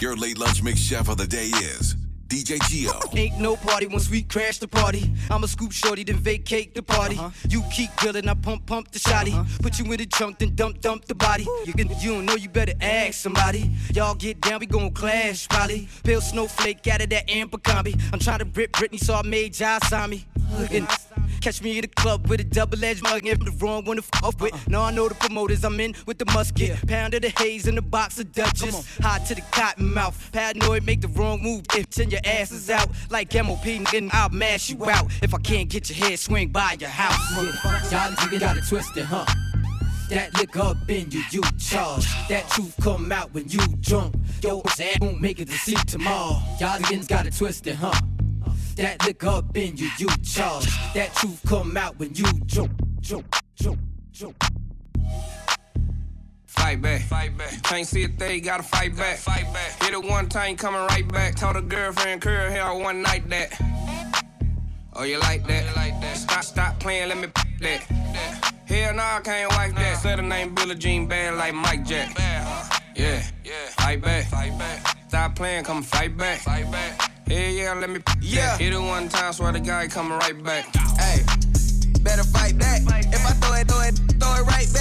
Your late lunch mix chef of the day is DJ Gio. Ain't no party once we crash the party. I'ma scoop shorty, then vacate the party. Uh-huh. You keep grilling, I pump pump the shotty. Uh-huh. Put you in the trunk, then dump dump the body. You, can, you don't know, you better ask somebody. Y'all get down, we gon' clash probably. Pale snowflake out of that amber combi. I'm trying to rip Britney, so I made Josh sign me. Catch me in the club with a double edged mug if the wrong one to f off with. Now I know the promoters, I'm in with the musket. Pound of the haze in the box of Dutchess. Hot to the cotton mouth. Paranoid, make the wrong move. If send your asses out like MOP, and I'll mash you out. If I can't get your head swing by your house. Y'all niggas got it twisted, huh? That liquor up in you, you charge. That truth come out when you drunk. Yo, ass won't make it to see tomorrow. Y'all niggas got it twisted, huh? That liquor up in you, you charge. That truth come out when you jump, jump, jump, jump. Fight back, fight back. Can't see a thing, gotta fight back. Fight back. Hit it one time, coming right back. Told a girlfriend, curl hair one night that. Oh, you like oh, that? like that? Stop, stop playing, let me that. Hell no, I can't wipe that. Said the name Billie Jean, bad like Mike Jack. Yeah, yeah. Fight back, fight back. Stop playing, come fight back. Fight back. Yeah, yeah, let me. Yeah. Hit it one time, swear the guy coming right back. Hey, better fight back. If I throw it, throw it, throw it right back.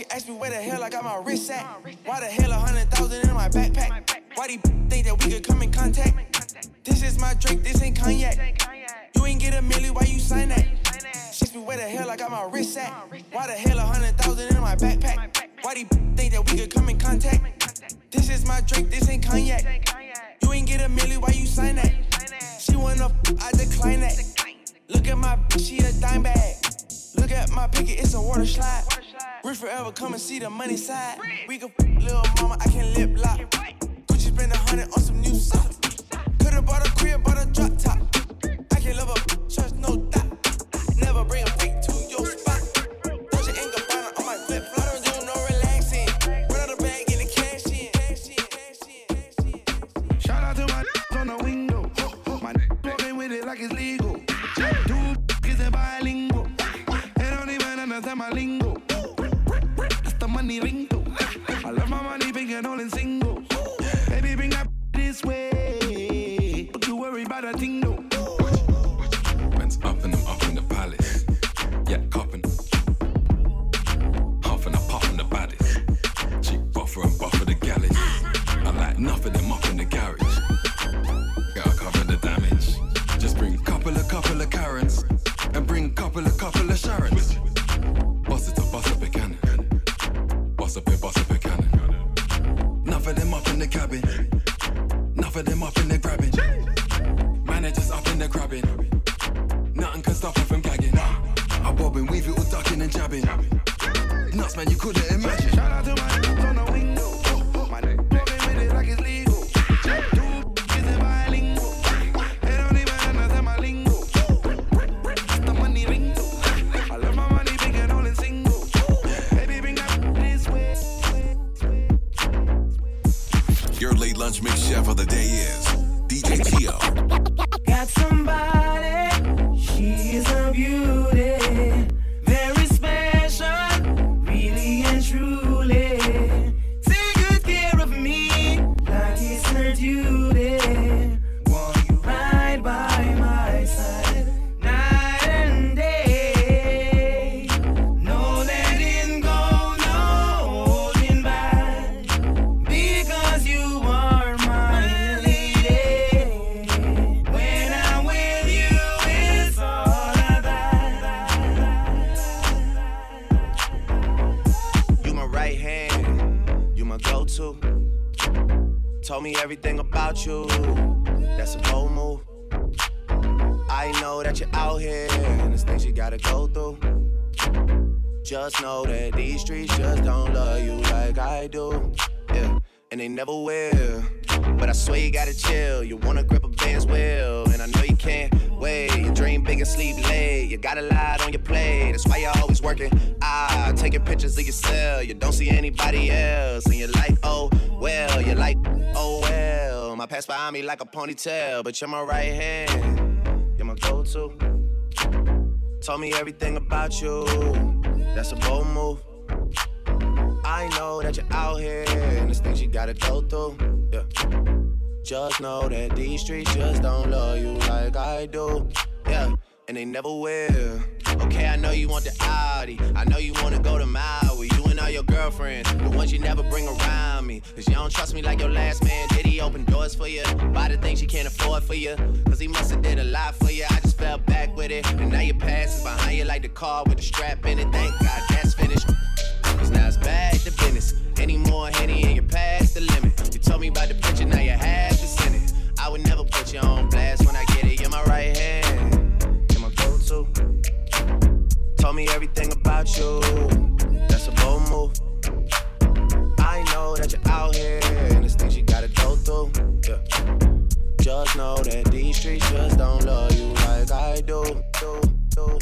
She asked me where the hell I got my wrist at? Why the hell a hundred thousand in my backpack? Why do you think that we could come in contact? This is my drink, this ain't cognac. You ain't get a milli, why you sign that? She asked me where the hell I got my wrist at? Why the hell a hundred thousand in my backpack? Why do you think that we could come in contact? This is my drink, this ain't cognac. You ain't get a milli, why you sign that? She wanna, f- I decline that. Look at my bitch, she a dime bag. Look at my picket, it's a water slide. Rich forever, come and see the money side. We can f- little mama, I can lip lock. Gucci spend a hundred on some new socks. Could've bought a crib, bought a drop Your late lunch mix chef of the day is DJ Gio. Got somebody, she is a beauty, about you. That's a bold move. I know that you're out here, and there's things you gotta go through. Just know that these streets just don't love you like I do. Yeah, and they never will. But I swear you gotta chill. You wanna grip a band's wheel, and I know you can't wait. You dream big and sleep late. You got a lot on your plate. That's why you're always working. Ah, taking pictures of yourself. You don't see anybody else, and you're like, oh well. You're like, oh well. My past behind me like a ponytail, but you're my right hand. You're my go-to. Told me everything about you. That's a bold move. I know that you're out here and there's things you gotta go through. Yeah. Just know that these streets just don't love you like I do. And they never will. Okay, I know you want the Audi. I know you wanna go to Maui. You and all your girlfriends, the ones you never bring around me. Cause you don't trust me like your last man. Did he open doors for you? Buy the things you can't afford for you. Cause he must've did a lot for you. I just fell back with it. And now your past is behind you like the car with the strap in it. Thank God that's finished. Cause now it's back to business. Any more Henny and you're past the limit. You told me about the picture, now you have to send it. I would never put you on blast when I get it. You're my right hand. Go-to. Told me everything about you. That's a bold move. I know that you're out here and there's things you gotta go through. Yeah. Just know that these streets just don't love you like I do. do, do.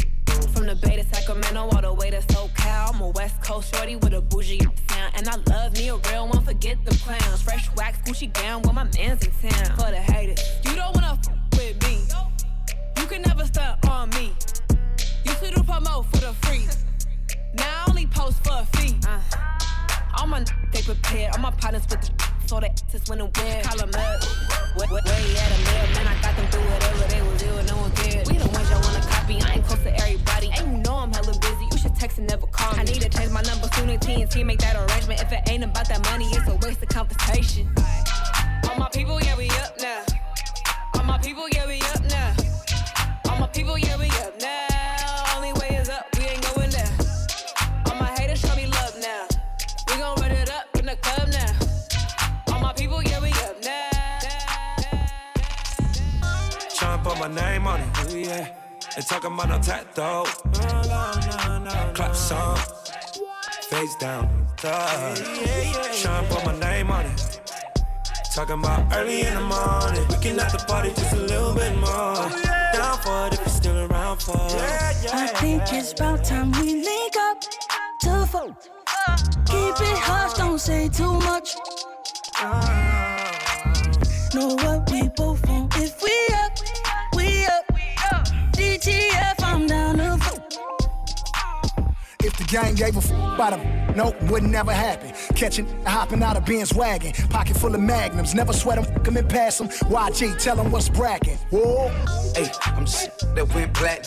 From the Bay to Sacramento, all the way to SoCal. I'm a West Coast shorty with a bougie sound. And I love me a real one, forget the clowns. Fresh wax, Gucci gown with my mans in town. For the haters, you don't wanna f with me. Can never stunt on me. Used to do promo for the free. Now I only post for a fee. Uh, all my n- they prepared. All my partners with the so they just went and weird. Call them up. Where, where you at a mail, man? I got them through whatever they was ill, no one cared. We the ones y'all wanna copy. I ain't close to everybody. And you know I'm hella busy. You should text and never call me. I need to change my number soon and TNT make that arrangement. If it ain't about that money, it's a waste of conversation. All my people, yeah, we up now. All my people, yeah, we up now. People, yeah, we up now. Only way is up, we ain't going down. All my haters show me love now. We gon' run it up in the club now. All my people, yeah, we up now. Tryna put my name on it. Ooh, yeah. They talking about no tattoo. No, no, no, Clap song. Face down. Duh. Tryna put my name on it. Talking about early in the morning. We can at the party just a little bit more. Down for it if you're still around for it. I think it's about time we link up to fuck. Keep it hush, don't say too much. Uh-huh. Know what we both the gang gave a f about a nope, wouldn't never happen. Catching, hopping out of Ben's wagon, pocket full of magnums, never sweat them, come and pass them. YG, tell them what's bracking. Whoa. Hey, I'm that went black.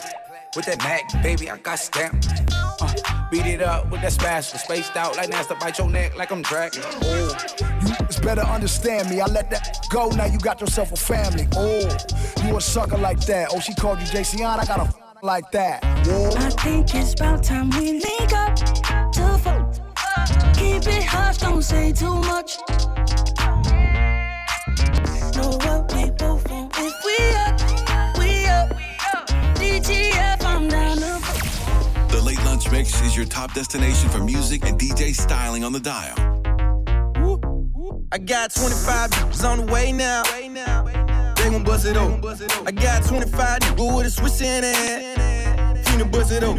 With that Mac, baby, I got stamped. Uh, beat it up with that special, spaced out like Nasty bite your neck like I'm dragging. Oh, you just better understand me. I let that go, now you got yourself a family. Oh, you a sucker like that. Oh, she called you JC I got a f- like that. I think it's about time we link up to fuck. Keep it hush, don't say too much. Know what we both want if we up, we up. DGF, I'm down to. The late lunch mix is your top destination for music and DJ styling on the dial. I got 25 bitches on the way now. They gon' buzz it over. I got 25 niggas with a switch in it. Finna bust it up.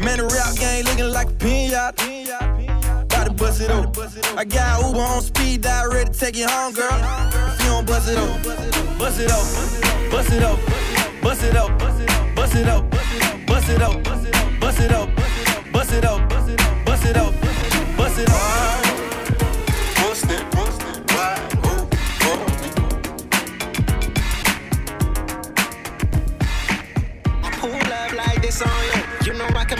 Man, the rap game looking like a pinata. About to bust it up. I got Uber on speed dial, ready to take you home, girl. If you don't bust it up, bust it up, bust it up, bust it up, bust it up, bust it up, bust it up, bust it up, bust it up, bust it up, bust it up,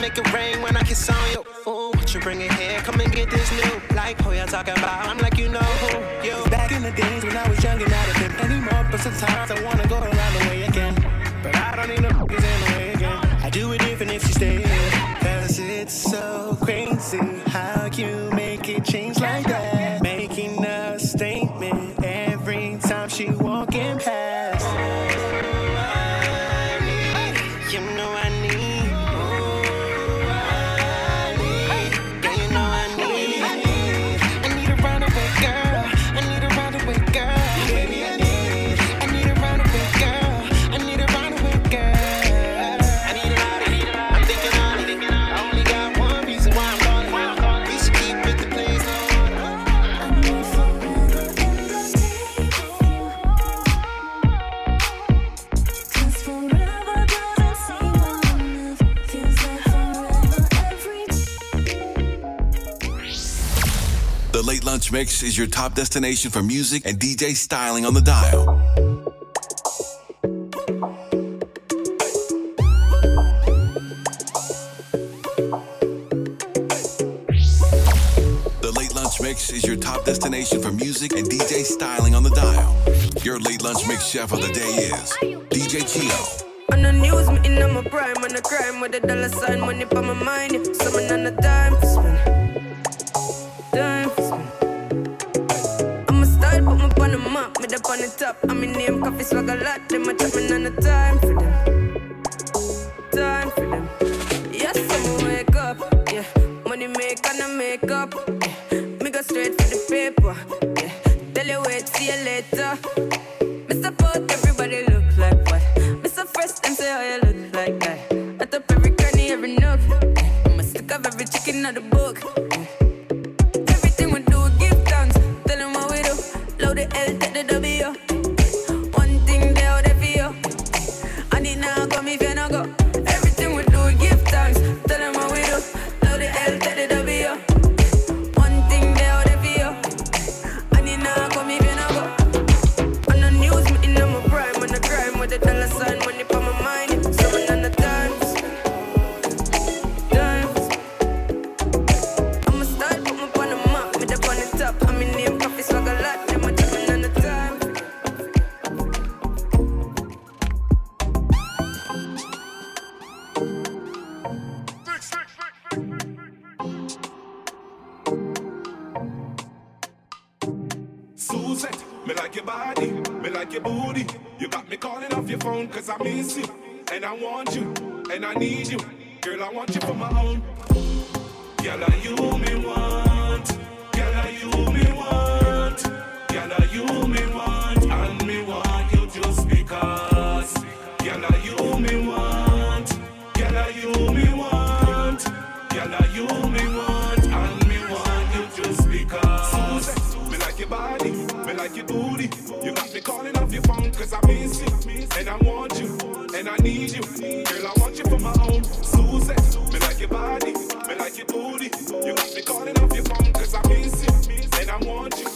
make it rain when I kiss on you. Ooh, what you bring it here? Come and get this new. Like oh, who you talking about? I'm like Mix is your top destination for music and DJ styling on the dial. The Late Lunch Mix is your top destination for music and DJ styling on the dial. Your Late Lunch Mix chef of the day is DJ Gio. On the news, me in my prime, on the crime with a dollar sign, money on my mind. Summon on the time. Name, coffee swag a lot, them a chat me on the time for them. Time for them. Yes, I'm wake up, yeah. Money make and I make up, yeah. Me go straight for the paper, yeah. Tell you wait, see you later. Cause I miss you. And I want you, and I need you. Girl, I want you for my own. Suzette, me like your body, me like your booty. You got me calling off your phone cause I miss you. And I want you.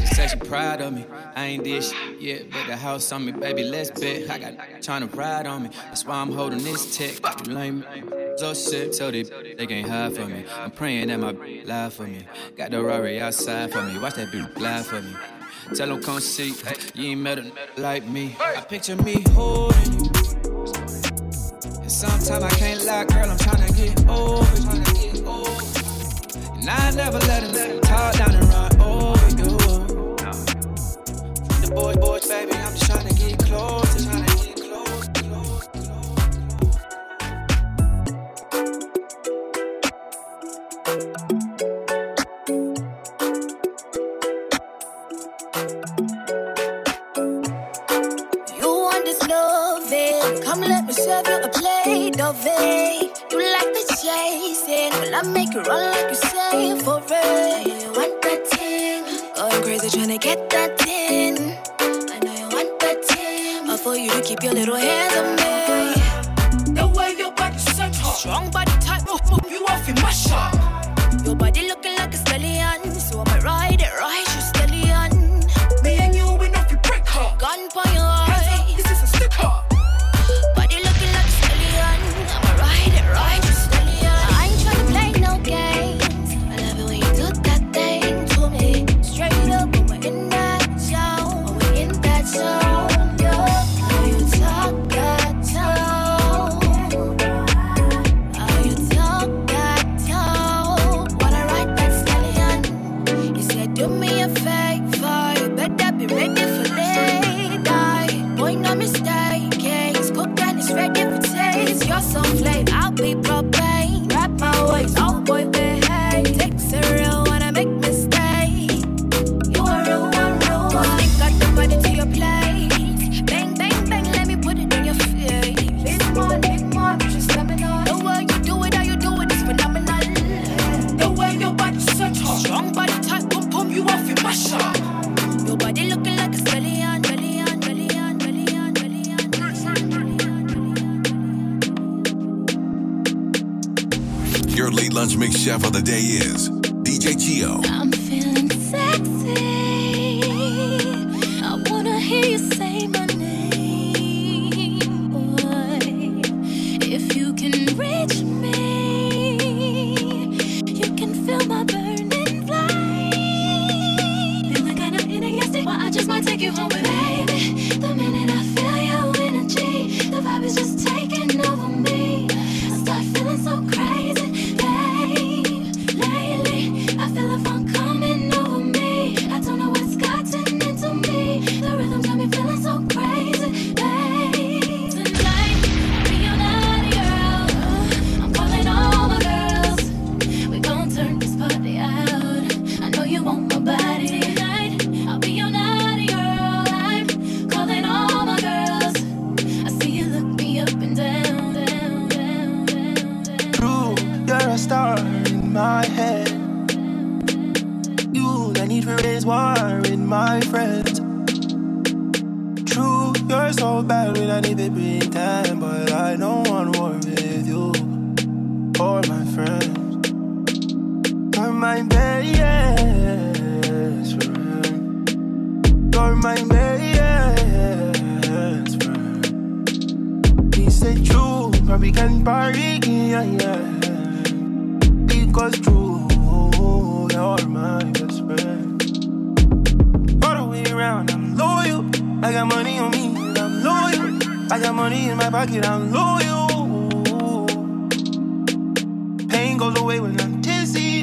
You Say she proud of me. I ain't did shit yet, but the house on me, baby, let's bet. I got trying to ride on me. That's why I'm holding this tech. You lame. So sick, so they, they can't hide from me. I'm praying that my lie for me. Got the Rari outside for me. Watch that bitch lie for me. Tell them come see, you ain't met a n- like me. I picture me holding you. And sometimes I can't lie, girl, I'm trying to get over you. And I never let him talk down and run over you. The boy, boys, baby, I make it run like you say for real. You want that thing. Oh, I'm crazy trying to get that thing. I know you want that thing. But for you to keep your little hands on me. The way your body's so strong body type, you off in my shot. KGO. I'm feeling sexy. I wanna hear you say my name. Boy, if you can reach me, you can feel my burning flame. Feel like I know it ain't yesterday, but I just might take you home with me. yeah, yeah. Because true, you're my best friend. All the way around, I'm loyal. I got money on me, I'm loyal. I got money in my pocket, I'm loyal. Pain goes away when I'm dizzy.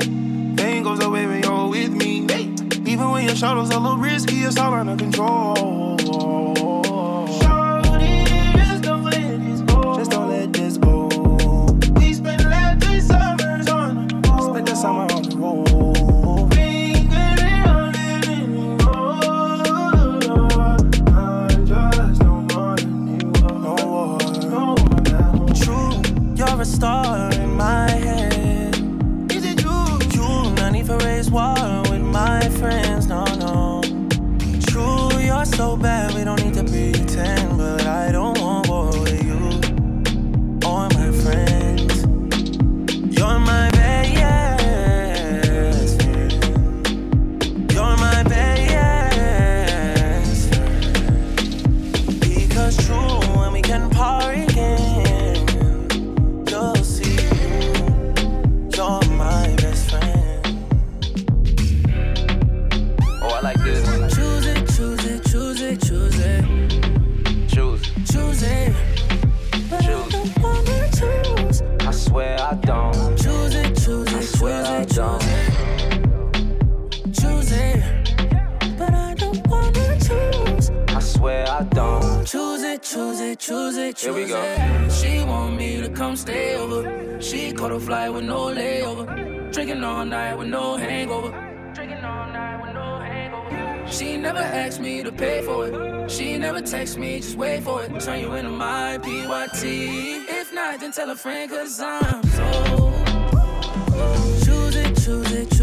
Pain goes away when you're with me. Even when your shadows a little risky, it's all under control. let you Here we go. She want me to come stay over. She caught a flight with no layover. Drinking all night with no hangover. Drinking all night with no hangover. She never asked me to pay for it. She never text me, just wait for it. Turn you into my PYT. If not, then tell a friend, cause I'm so. Choose it, choose it, choose it.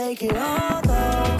take it all though.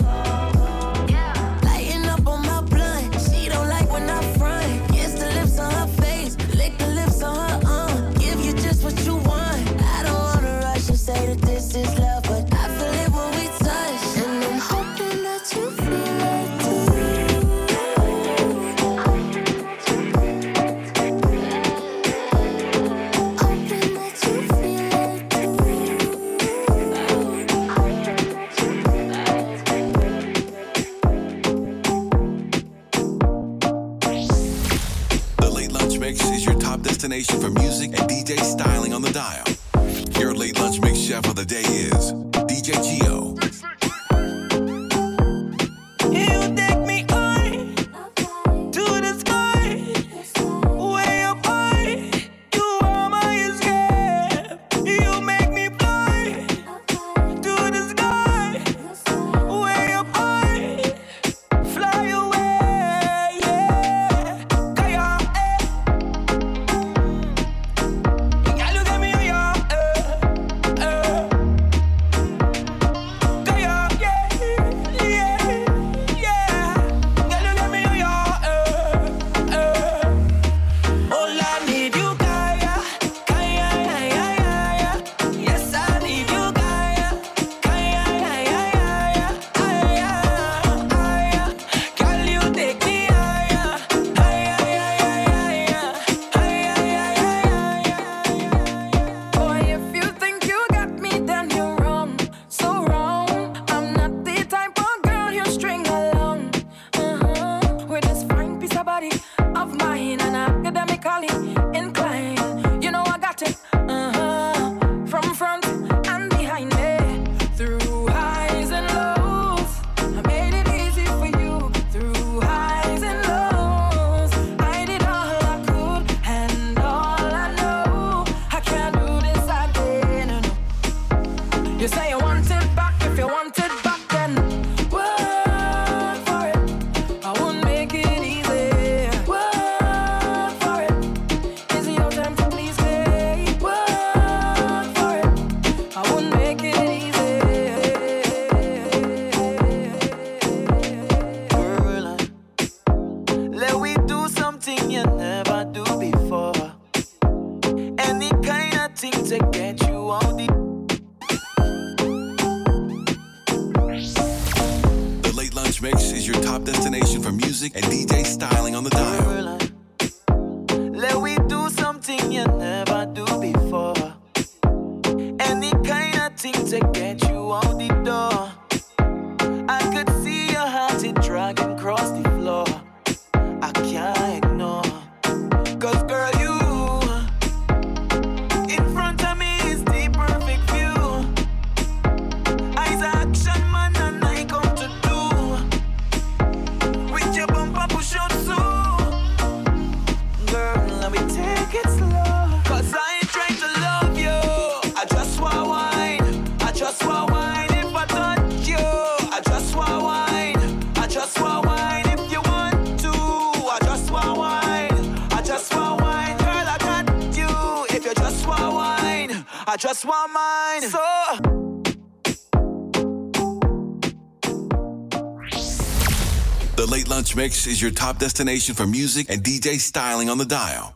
Mix is your top destination for music and DJ styling on the dial.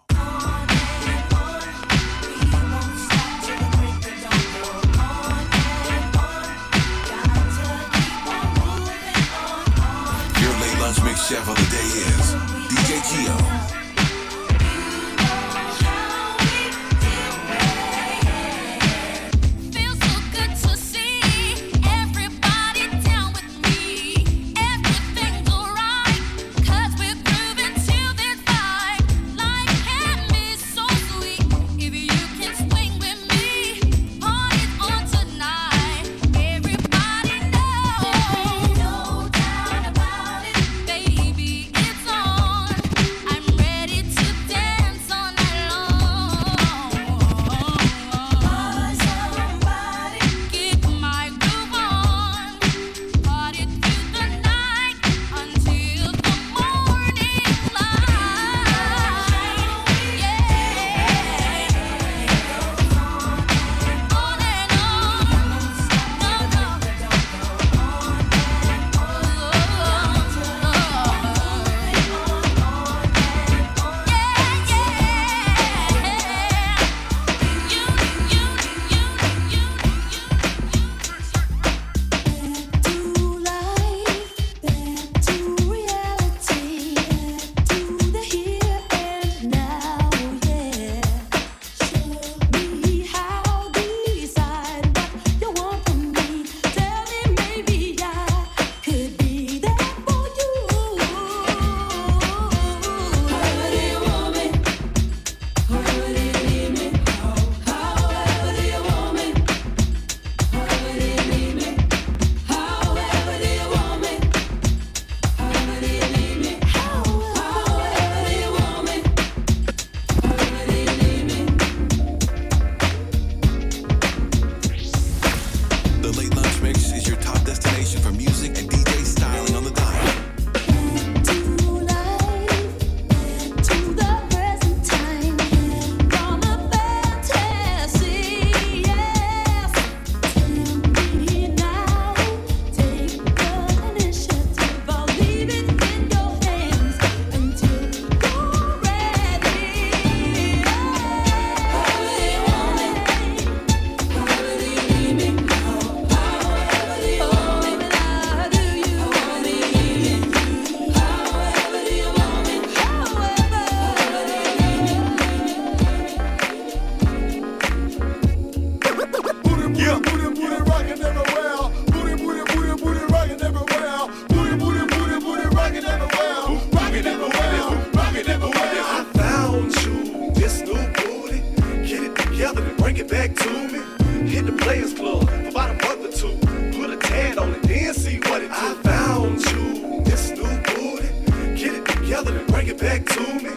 Your late lunch mix chef of the day is DJ Gio. together and bring it back to me. Hit the players club for about a month or two. Put a tad on it, then see what it do. I found you, this new booty. Get it together and bring it back to me.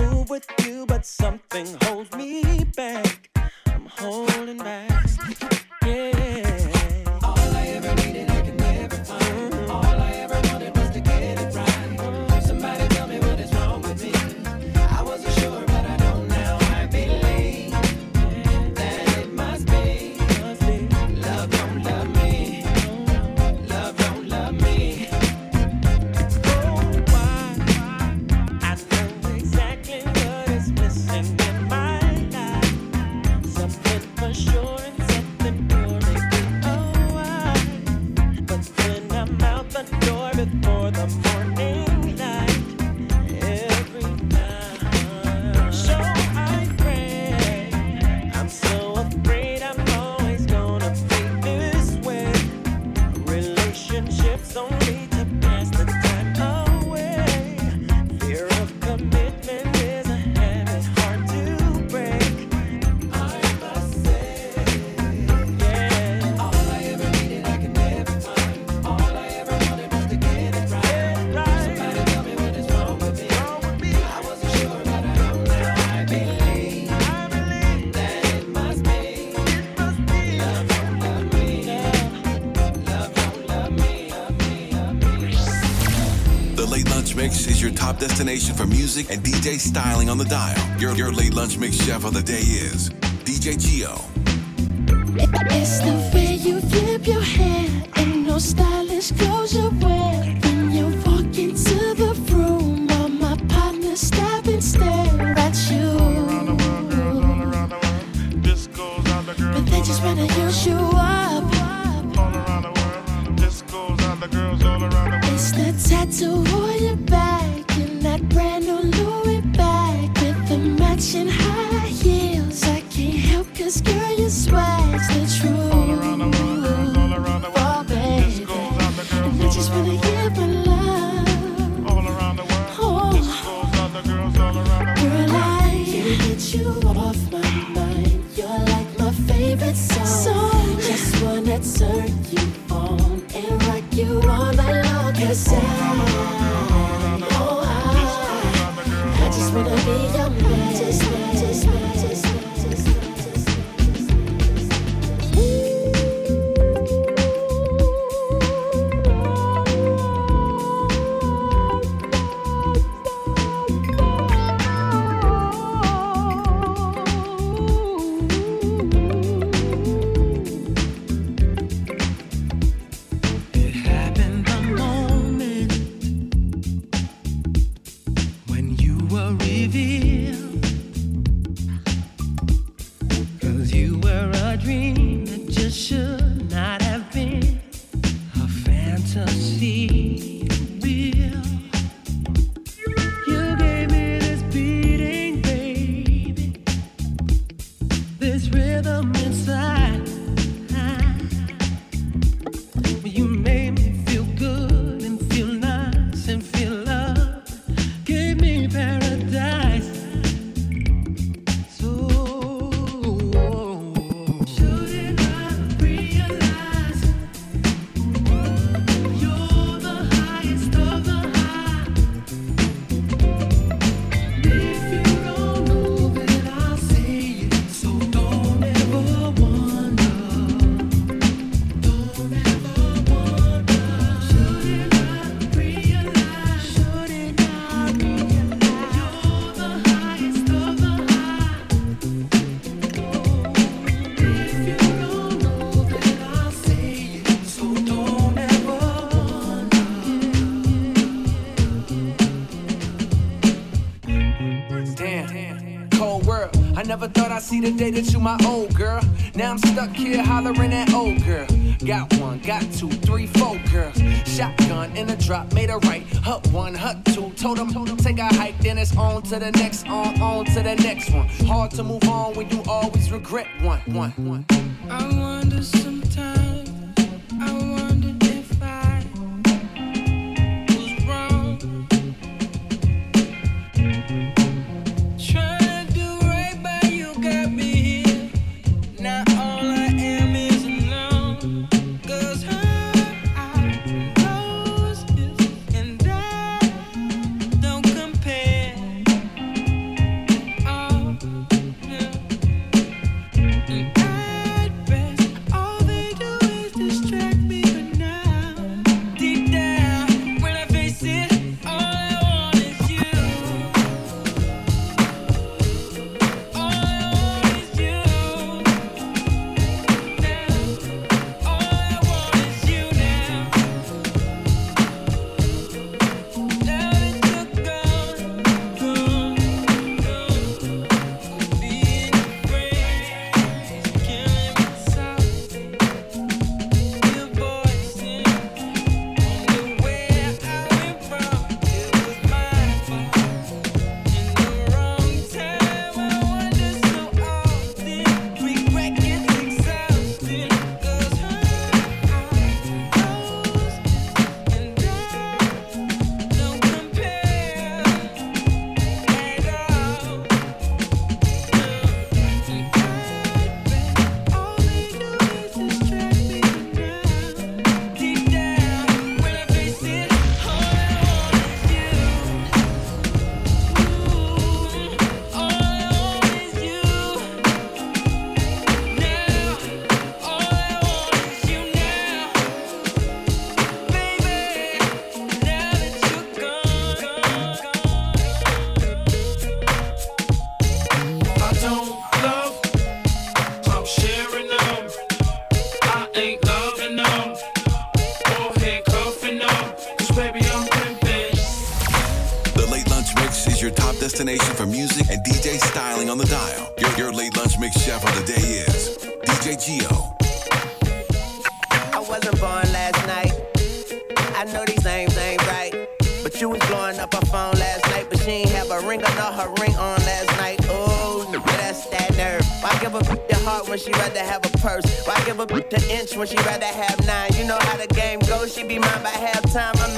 Move with you, but something holds me back. I'm holding back. Yeah. Mix is your top destination for music and DJ styling on the dial. Your, your Late Lunch Mix chef of the day is DJ Gio. It's the way you flip your hair and no stylish clothes you wear. When you walk into the room, all my partners stop and stare at you. But they just wanna use you tattoo on your back that brand new Louis bag with the matching high heels. I can't help 'cause girl, your see the day that you my old girl. Now I'm stuck here hollering at old girl. Got one, got two, three, four girls. Shotgun in a drop, made a right. Hut one, hut two. Told them, told them take a hike, then it's on to the next, on, on to the next one. Hard to move on when you always regret one, one, one. I wonder ain't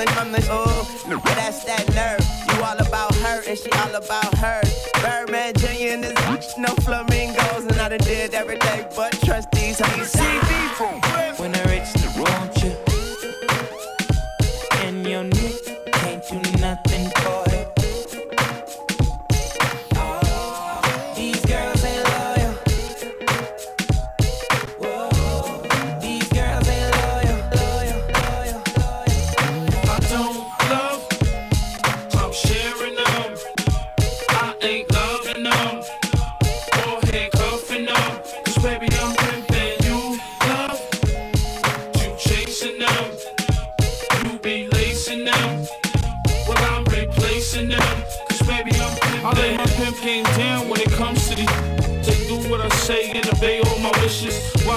halftime. I'm the, I'm the, oh, that's that nerve. You all about her and she all about her. Birdman Jr. and this bitch, no flamingos, and I done did everything but trust these hoes. CV from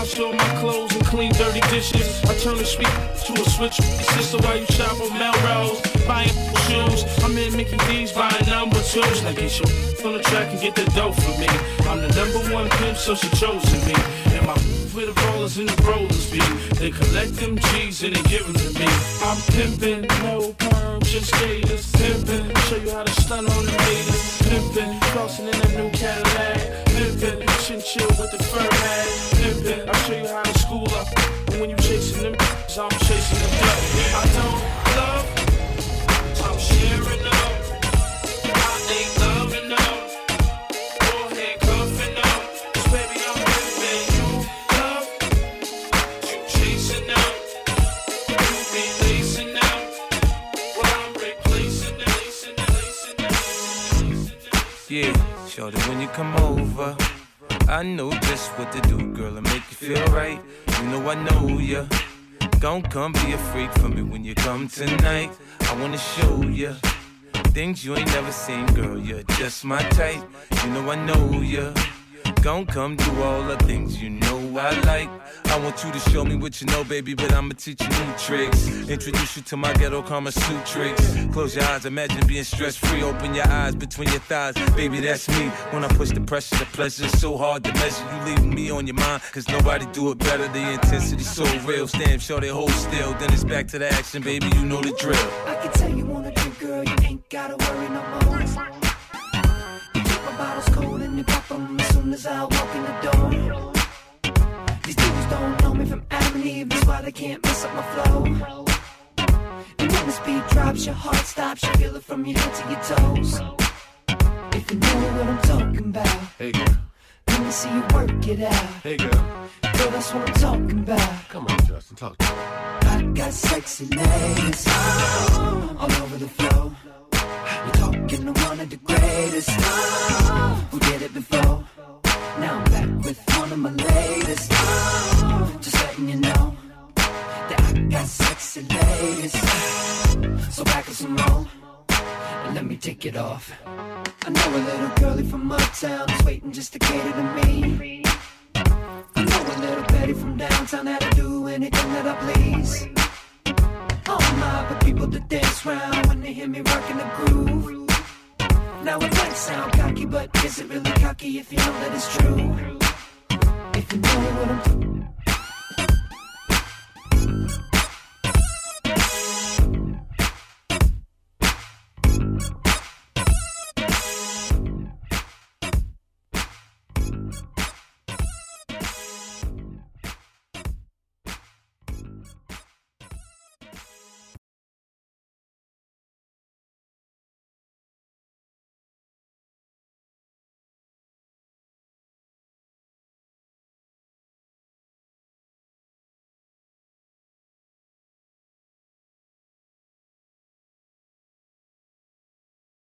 Wash my clothes and clean dirty dishes. I turn the speak to a switch. Sister, while you shop on Melrose, buying shoes. I'm in Mickey D's buying number twos. Now get your on the track and get the dough for me. I'm the number one pimp, so she chosen me. And my where the ballers and the rollers be. They collect them G's and they give them to me. I'm pimping, no perm, just gators. Pimping, show you how to stun on the haters. Pimping, crossing in a new Cadillac. Pimping, chin chill with the fur hat. Pimping, I'll show you how to school up. And when you chasing them, I'm chasing them come over, I know just what to do, girl, and make you feel right. You know I know ya. Don't come be a freak for me when you come tonight. I wanna show ya things you ain't never seen, girl. You're just my type. You know I know ya. Gon' come do all the things you know I like. I want you to show me what you know, baby, but I'ma teach you new tricks. Introduce you to my ghetto karma suit tricks. Close your eyes, imagine being stress free. Open your eyes between your thighs, baby, that's me. When I push the pressure, the pleasure is so hard to measure. You leaving me on your mind, cause nobody do it better. The intensity so real. Stand sure they hold still. Then it's back to the action, baby, you know the drill. I can tell you wanna drink, girl, you ain't gotta worry no more. You keep my bottles cold and you pop 'em as soon as I walk in the door. These dudes don't know me from Adam and Eve, that's why they can't mess up my flow. And when the speed drops, your heart stops, you feel it from your head to your toes. If you know what I'm talking about, Hey girl, let me see you work it out. hey girl. Girl, that's what I'm talking about. Come on, Justin, talk to me. I got sexy legs all over the floor. To one of the greatest oh, who did it before. Now I'm back with one of my latest. Oh, just letting you know that I got sexy ladies. Ah, so back up some more and let me take it off. I know a little girlie from uptown is waiting just to cater to me. I know a little Betty from downtown that'll do anything that I please. Oh my, but people to dance round when they hear me rocking the groove. Now it might sound cocky, but is it really cocky if you know that it's true? If you know what I'm